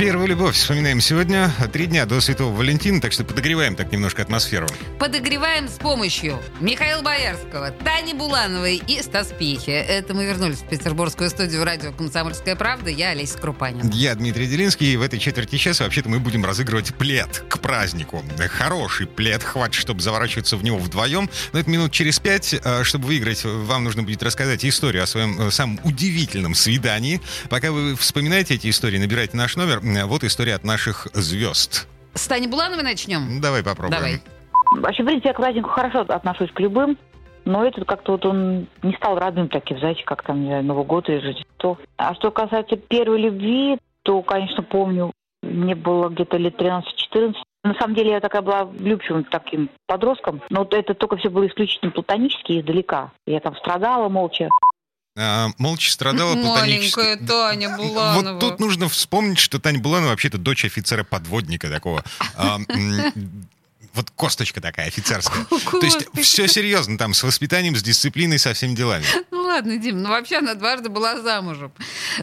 Первую любовь вспоминаем сегодня. Три дня до Святого Валентина, так что подогреваем так немножко атмосферу. Подогреваем с помощью Михаила Боярского, Тани Булановой и Стас Пьехи. Это мы вернулись в петербургскую студию радио «Комсомольская правда». Я Олеся Крупанин. Я Дмитрий Делинский, и в этой четверти часа вообще-то мы будем разыгрывать плед к празднику. Хороший плед, хватит, чтобы заворачиваться в него вдвоем. Но это минут через пять. А, чтобы выиграть, вам нужно будет рассказать историю о своем э, самом удивительном свидании. Пока вы вспоминаете эти истории, набирайте наш номер вот история от наших звезд. С Таней Булановой начнем? Давай попробуем. Давай. Вообще, в принципе, я к празднику хорошо отношусь к любым, но этот как-то вот он не стал родным таким, знаете, как там, не знаю, Новый год или Рождество. А что касается первой любви, то, конечно, помню, мне было где-то лет 13-14. На самом деле я такая была влюбчивым таким подростком, но это только все было исключительно платонически издалека. Я там страдала молча. А, молча страдала платонически. Маленькая Таня Буланова. Вот тут нужно вспомнить, что Таня Буланова вообще-то дочь офицера-подводника такого. А, вот косточка такая офицерская. То есть все серьезно там, с воспитанием, с дисциплиной, со всеми делами. Ну ладно, Дим, ну вообще она дважды была замужем.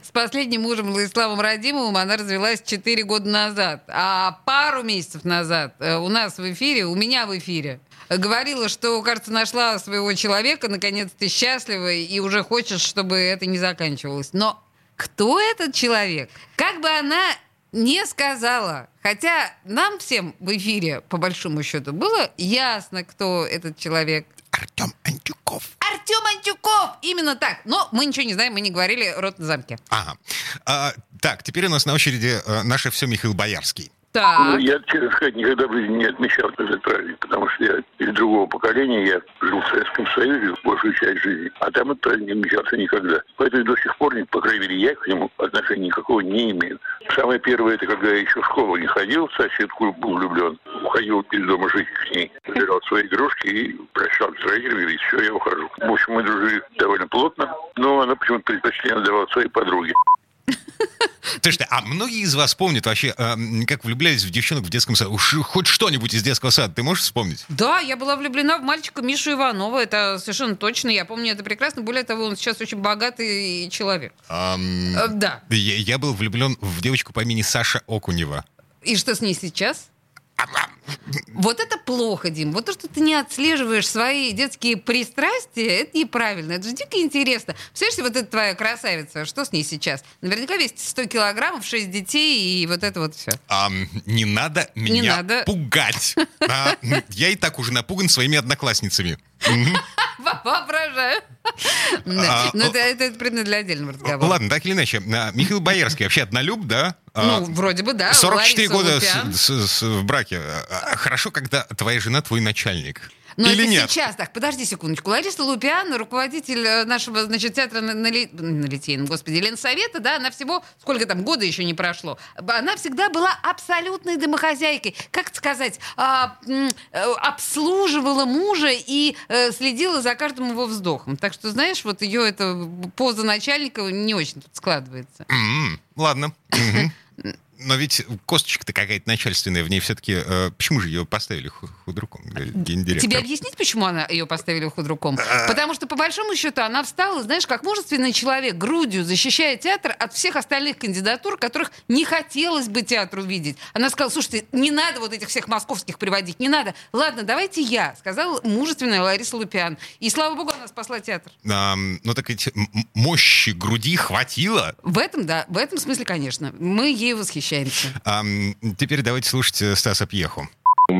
С последним мужем Владиславом Радимовым она развелась 4 года назад. А пару месяцев назад э, у нас в эфире, у меня в эфире, говорила, что, кажется, нашла своего человека, наконец ты счастлива и уже хочешь, чтобы это не заканчивалось. Но кто этот человек? Как бы она не сказала. Хотя нам всем в эфире, по большому счету, было ясно, кто этот человек. Артем Антюков. Артем Антюков! Именно так. Но мы ничего не знаем, мы не говорили рот на замке. Ага. А, так, теперь у нас на очереди а, наше все Михаил Боярский. Так. Ну, я, честно сказать, никогда в жизни не отмечал этот праздник, потому что я из другого поколения, я жил в Советском Союзе большую часть жизни, а там этот праздник не отмечался никогда. Поэтому до сих пор, по крайней мере, я к нему отношения никакого не имею. Самое первое, это когда я еще в школу не ходил, в соседку был влюблен, уходил из дома жить к ней, забирал свои игрушки и прощался с родителями, и все, я ухожу. В общем, мы дружили довольно плотно, но она почему-то предпочтение давала своей подруге. Слушайте, а многие из вас помнят вообще, э, как влюблялись в девчонок в детском саду? Уж хоть что-нибудь из детского сада ты можешь вспомнить? Да, я была влюблена в мальчика Мишу Иванова, это совершенно точно, я помню это прекрасно. Более того, он сейчас очень богатый человек. Эм, да. я, я был влюблен в девочку по имени Саша Окунева. И что с ней сейчас? Вот это плохо, Дим. Вот то, что ты не отслеживаешь свои детские пристрастия, это неправильно. Это же дико интересно. Представляешь, вот эта твоя красавица, что с ней сейчас? Наверняка весит 100 килограммов, 6 детей и вот это вот все. Ам, не надо меня надо. пугать. А, я и так уже напуган своими одноклассницами. Воображаю. А, Но это, это, это предмет для отдельного разговора. Ладно, так или иначе. а, Михаил Боярский вообще однолюб, да? А, Ну, вроде бы, да. 44 Лариса года в браке. А, Хорошо, когда твоя жена твой начальник. Но Или это нет? сейчас. Так, подожди секундочку. Лариса Лупиан, руководитель э, нашего, значит, театра на, на, Ли- на Литейном, господи, Ленсовета, да, она всего, сколько там, года еще не прошло. Она всегда была абсолютной домохозяйкой. Как сказать? а, э, обслуживала мужа и э, следила за каждым его вздохом. Так что, знаешь, вот ее эта поза начальника не очень тут складывается. М, Ладно. Но ведь косточка-то какая-то начальственная в ней все-таки. почему же ее поставили ху- худруком, э, гендиректор? Тебе объяснить, почему она ее поставили худруком? Потому что, по большому счету, она встала, знаешь, как мужественный человек, грудью защищая театр от всех остальных кандидатур, которых не хотелось бы театру видеть. Она сказала, слушайте, не надо вот этих всех московских приводить, не надо. Ладно, давайте я, сказала мужественная Лариса Лупиан. И, слава богу, она спасла театр. Ам, ну так ведь мощи груди хватило. В этом, да, в этом смысле, конечно. Мы ей восхищаемся. Ам, теперь давайте слушать э, Стаса Пьеху.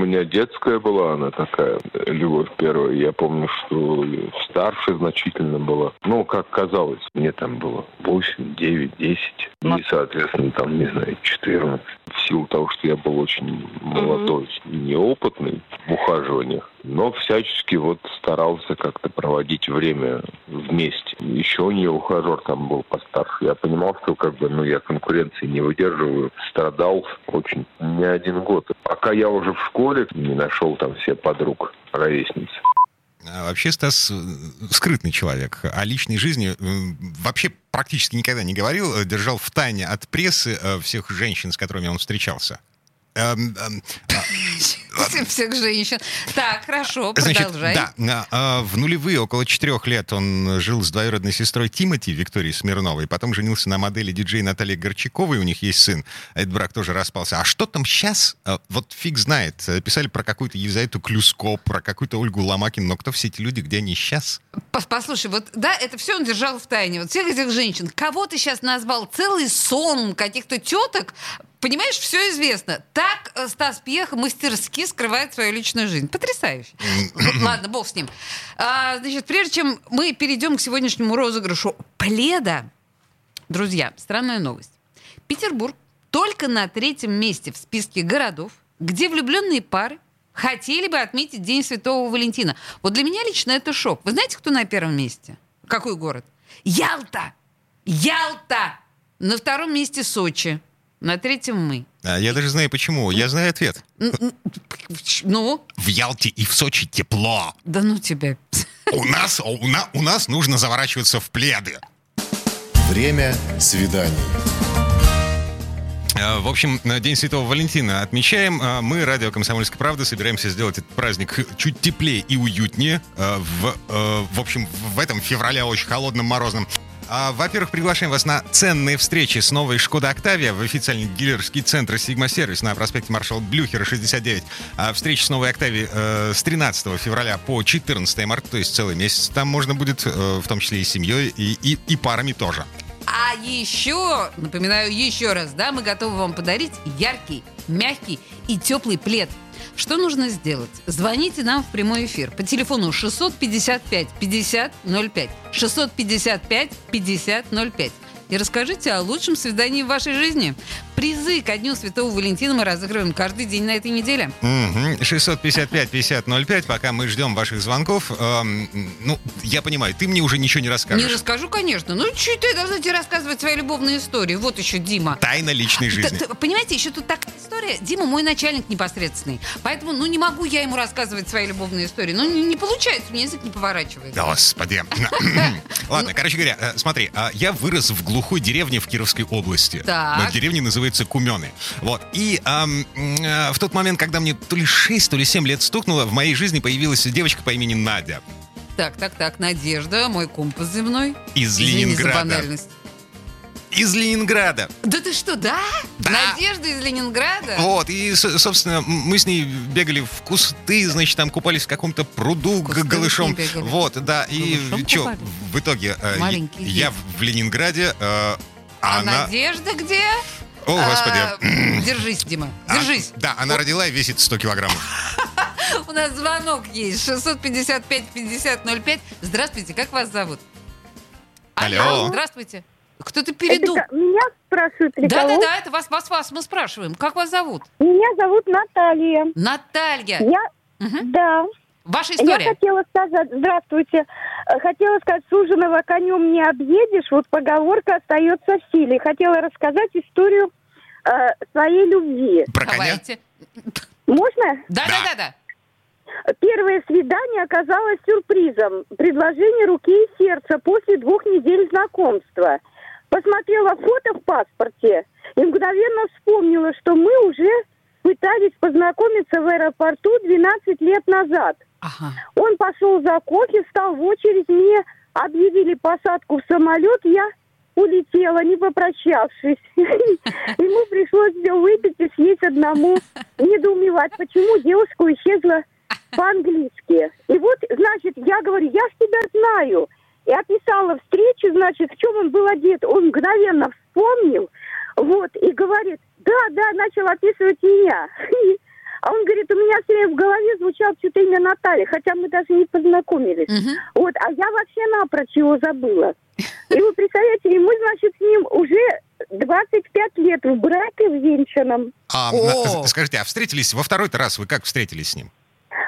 Меня детская была она такая, любовь первая. Я помню, что старше значительно была. Ну, как казалось, мне там было 8, 9, 10. И, соответственно, там, не знаю, 14. В силу того, что я был очень молодой и неопытный в ухаживаниях. Но всячески вот старался как-то проводить время вместе. Еще у нее ухажер там был постарше. Я понимал, что как бы, ну, я конкуренции не выдерживаю. Страдал очень не один год. Пока я уже в школе не нашел там все подруг, ровесниц. А вообще Стас э, скрытный человек. О личной жизни э, вообще практически никогда не говорил. э, Держал в тайне от прессы всех женщин, с которыми он встречался. Всех женщин. Так, хорошо, Значит, продолжай. да, а, в нулевые около четырех лет он жил с двоюродной сестрой Тимати, Викторией Смирновой, потом женился на модели диджей Натальи Горчаковой, у них есть сын. Этот брак тоже распался. А что там сейчас? Вот фиг знает. Писали про какую-то Елизавету Клюско, про какую-то Ольгу Ломакин, но кто все эти люди, где они сейчас? Пос- Послушай, вот да, это все он держал в тайне. Вот всех этих женщин. Кого ты сейчас назвал? Целый сон каких-то теток. Понимаешь, все известно. Так э, Стас Пьеха мастерски скрывает свою личную жизнь. Потрясающе. Ладно, бог с ним. А, значит, прежде чем мы перейдем к сегодняшнему розыгрышу пледа, друзья, странная новость. Петербург только на третьем месте в списке городов, где влюбленные пары хотели бы отметить День Святого Валентина. Вот для меня лично это шок. Вы знаете, кто на первом месте? Какой город? Ялта! Ялта! На втором месте Сочи. На третьем мы. А, Я даже знаю почему. Я знаю ответ. Ну, В Ялте и в Сочи тепло. да ну тебя. У нас, у, на- у нас нужно заворачиваться в пледы. Время свиданий. Э, В общем, День Святого Валентина отмечаем. Э, Мы, радио «Комсомольская правда», собираемся сделать этот праздник чуть теплее и уютнее. Э, В, в общем, в этом феврале очень холодным, морозным. А, Во-первых, приглашаем вас на ценные встречи с новой «Шкода Октавия» в официальный дилерский центр «Сигма Сервис» на проспекте маршала Блюхера, 69. А встреча с новой «Октавией» э, с 13 февраля по 14 марта, то есть целый месяц. Там можно будет, э, в том числе и семьей, и, и, и парами тоже. А еще, напоминаю еще раз, да, мы готовы вам подарить яркий, мягкий и теплый плед. Что нужно сделать? Звоните нам в прямой эфир по телефону 655 50 05. 655 50 05. И расскажите о лучшем свидании в вашей жизни. Призы ко Дню Святого Валентина мы разыгрываем каждый день на этой неделе. Мгм. 655-5005, пока мы ждем ваших звонков. Эм, ну, я понимаю, ты мне уже ничего не расскажешь. Не расскажу, конечно. Ну, чуть я должна тебе рассказывать свои любовные истории. Вот еще Дима. Тайна личной жизни. Т- т- Понимаете, еще тут такая история. Дима мой начальник непосредственный. Поэтому, ну, не могу я ему рассказывать свои любовные истории. Ну, не, не получается, меня язык не поворачивается. Господи. Ладно, короче говоря, э, смотри, а, я вырос в глухой деревне в Кировской области. Так. Деревня называется Кумены. Вот. И ам, э, в тот момент, когда мне то ли 6, то ли 7 лет стукнуло, в моей жизни появилась девочка по имени Надя Так, так, так, Надежда, мой компас земной. из Извини за Ленинграда. банальность. Из Ленинграда. Да ты что, да? Да. Надежда из Ленинграда? Вот, и, собственно, мы с ней бегали в кусты, значит, там купались в каком-то пруду голышом. Вот, да, и что, в итоге э, я в Ленинграде, э, А она... Надежда где? О, господи. А, держись, Дима, А, держись. да, она родила и весит 100 килограммов. У нас звонок есть. 655-5005. Здравствуйте, как вас зовут? Алло. Здравствуйте. Кто-то Это ка- меня спрашивают или Да, кого? да, да, это вас, вас, вас мы спрашиваем. Как вас зовут? Меня зовут Наталья. Наталья. Я, Мгм. да, Ваша я история. хотела сказать, здравствуйте, Э, хотела сказать, суженого конем не объедешь, вот поговорка остается в силе. Хотела рассказать историю э, своей любви. Про коня? Давайте. Можно? Да, да, да, да. Первое свидание оказалось сюрпризом. Предложение руки и сердца после двух недель знакомства. Посмотрела фото в паспорте и мгновенно вспомнила, что мы уже пытались познакомиться в аэропорту 12 лет назад. Ага. Он пошел за кофе, встал в очередь, мне объявили посадку в самолет, я улетела, не попрощавшись. Ему пришлось все выпить и съесть одному, недоумевать, почему девушка исчезла по-английски. И вот, значит, я говорю, я ж тебя знаю. И описала встречу, значит, в чем он был одет. Он мгновенно вспомнил, вот, и говорит, да, да, начал описывать меня. А он говорит, у меня все время в голове звучало что-то имя Наталья, хотя мы даже не познакомились. Мгм. Вот, а я вообще напрочь его забыла. И вы представляете, и мы, значит, с ним уже 25 лет в браке венчанном. А, О. скажите, а встретились во второй-то раз? Вы как встретились с ним?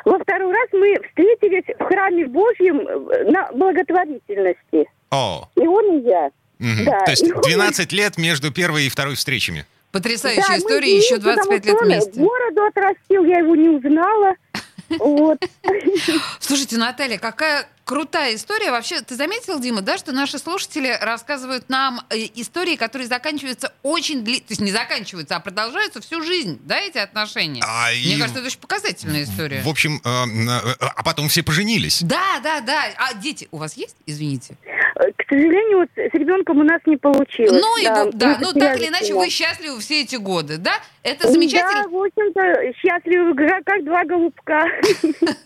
Во второй раз мы встретились в храме Божьем э, на благотворительности. О, И он, и я. мгм. Да, то есть и он- 12 лет между первой и второй встречами. Потрясающая Да, история, еще вместе, потому 25 что лет вместе. Бороду отрастил, я его не узнала. Вот. Слушайте, Наталья, какая крутая история. Вообще, ты заметил, Дима, да, что наши слушатели рассказывают нам э, истории, которые заканчиваются очень длительно, то есть не заканчиваются, а продолжаются всю жизнь, да, эти отношения? А, Мне и кажется, это очень показательная история. В общем, э, э, а потом все поженились. Да, да, да. А дети у вас есть? Извините. К сожалению, вот с ребенком у нас не получилось. Ну, и да, вот, да, ну так или иначе его. вы счастливы все эти годы, да? Это замечательно. Да, в общем-то, счастливы, как два голубка.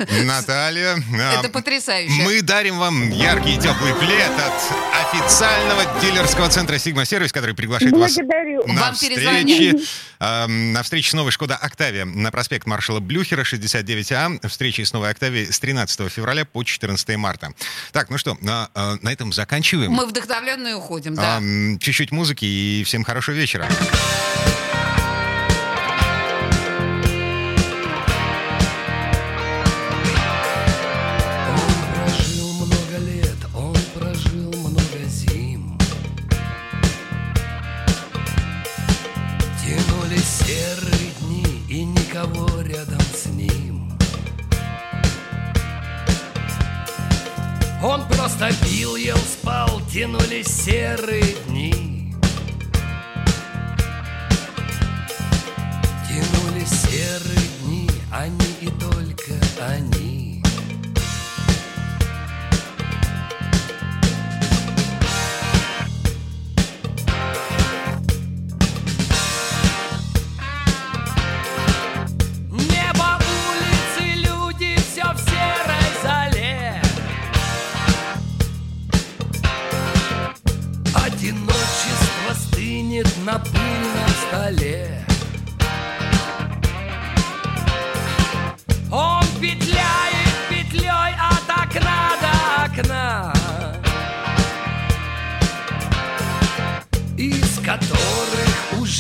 Наталья, э, Это потрясающе. мы дарим вам яркий и теплый плед от официального дилерского центра Сигма Сервис, который приглашает вас Благодарю. на Вам встречи, э, на встрече с новой Шкода Октавия на проспект маршала Блюхера, 69А. Встречи с новой Октавией с 13 февраля по 14 марта. Так, ну что, на, э, на этом заканчиваем. Мы вдохновленные уходим, да. Чуть-чуть музыки и всем хорошего вечера.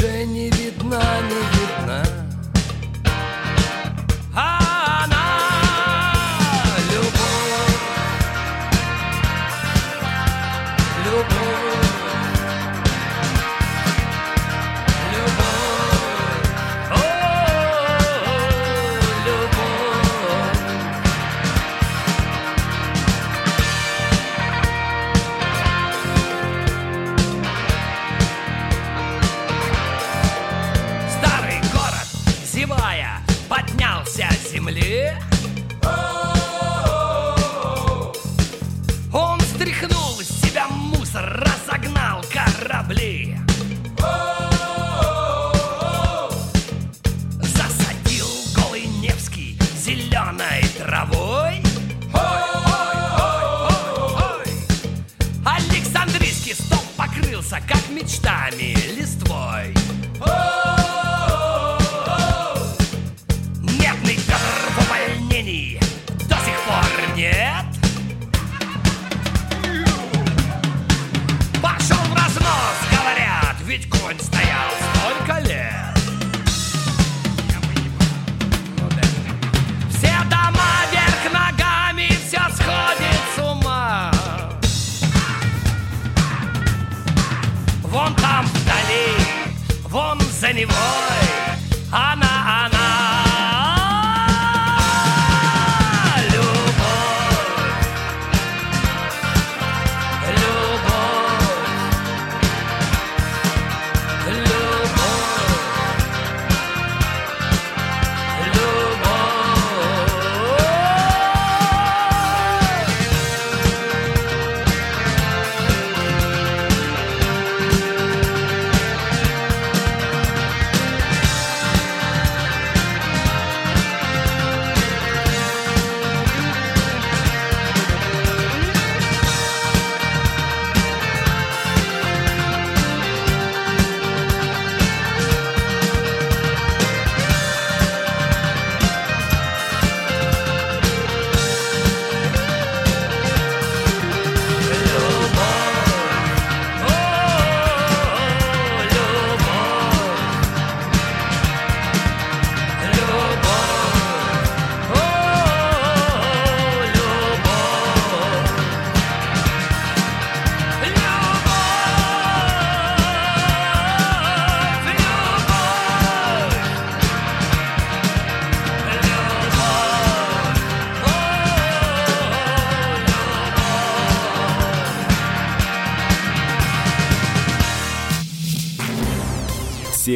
Которых lovely.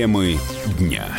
Темы дня.